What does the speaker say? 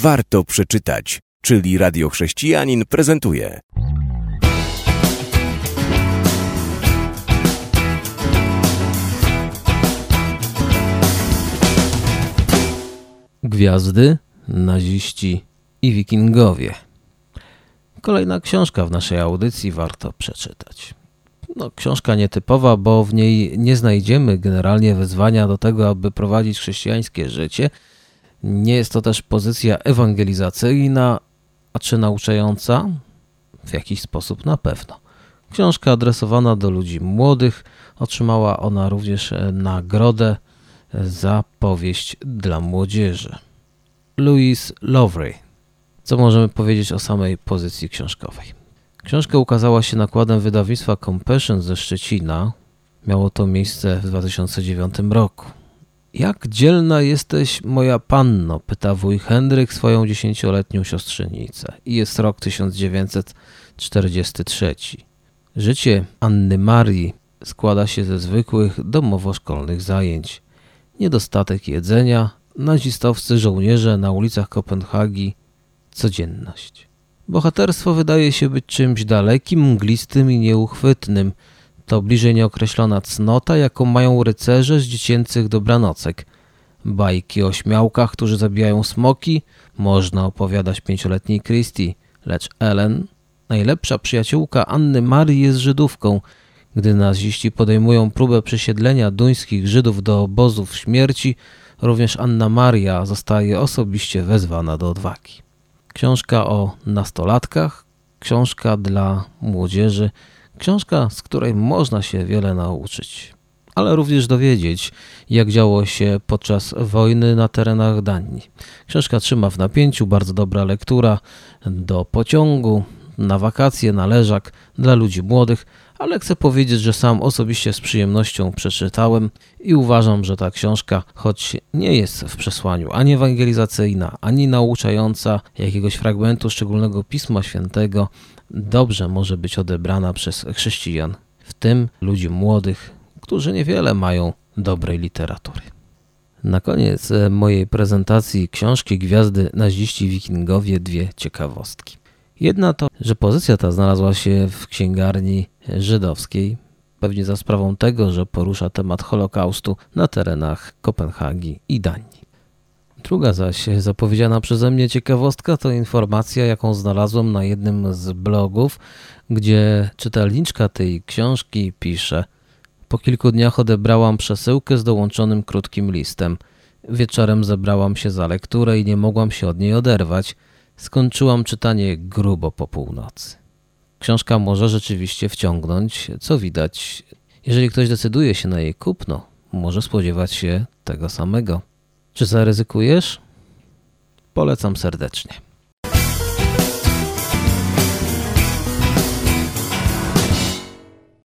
warto przeczytać, czyli Radio Chrześcijanin prezentuje. Gwiazdy, naziści i wikingowie. Kolejna książka w naszej audycji warto przeczytać. No, książka nietypowa, bo w niej nie znajdziemy generalnie wezwania do tego, aby prowadzić chrześcijańskie życie. Nie jest to też pozycja ewangelizacyjna, a czy nauczająca? W jakiś sposób na pewno. Książka adresowana do ludzi młodych, otrzymała ona również nagrodę za powieść dla młodzieży. Louis Lowry. Co możemy powiedzieć o samej pozycji książkowej? Książka ukazała się nakładem wydawnictwa Compassion ze Szczecina. Miało to miejsce w 2009 roku. Jak dzielna jesteś, moja panno? pyta wuj Hendryk swoją dziesięcioletnią siostrzenicę. I jest rok 1943. Życie Anny Marii składa się ze zwykłych domowo-szkolnych zajęć. Niedostatek jedzenia, nazistowscy żołnierze na ulicach Kopenhagi, codzienność. Bohaterstwo wydaje się być czymś dalekim, mglistym i nieuchwytnym. To bliżej nieokreślona cnota, jaką mają rycerze z dziecięcych dobranocek. Bajki o śmiałkach, którzy zabijają smoki, można opowiadać pięcioletniej Christie, lecz Ellen, najlepsza przyjaciółka Anny Marii jest Żydówką. Gdy naziści podejmują próbę przesiedlenia duńskich Żydów do obozów śmierci, również Anna Maria zostaje osobiście wezwana do odwagi. Książka o nastolatkach, książka dla młodzieży, książka, z której można się wiele nauczyć, ale również dowiedzieć, jak działo się podczas wojny na terenach Danii. Książka trzyma w napięciu, bardzo dobra lektura do pociągu, na wakacje, na leżak dla ludzi młodych, ale chcę powiedzieć, że sam osobiście z przyjemnością przeczytałem i uważam, że ta książka, choć nie jest w przesłaniu ani ewangelizacyjna, ani nauczająca jakiegoś fragmentu szczególnego Pisma Świętego, dobrze może być odebrana przez chrześcijan, w tym ludzi młodych, którzy niewiele mają dobrej literatury. Na koniec mojej prezentacji książki Gwiazdy Naziści Wikingowie dwie ciekawostki. Jedna to, że pozycja ta znalazła się w księgarni żydowskiej, pewnie za sprawą tego, że porusza temat Holokaustu na terenach Kopenhagi i Danii. Druga zaś zapowiedziana przeze mnie ciekawostka to informacja, jaką znalazłem na jednym z blogów, gdzie czytelniczka tej książki pisze Po kilku dniach odebrałam przesyłkę z dołączonym krótkim listem. Wieczorem zebrałam się za lekturę i nie mogłam się od niej oderwać – Skończyłam czytanie grubo po północy. Książka może rzeczywiście wciągnąć, co widać. Jeżeli ktoś decyduje się na jej kupno, może spodziewać się tego samego. Czy zaryzykujesz? Polecam serdecznie.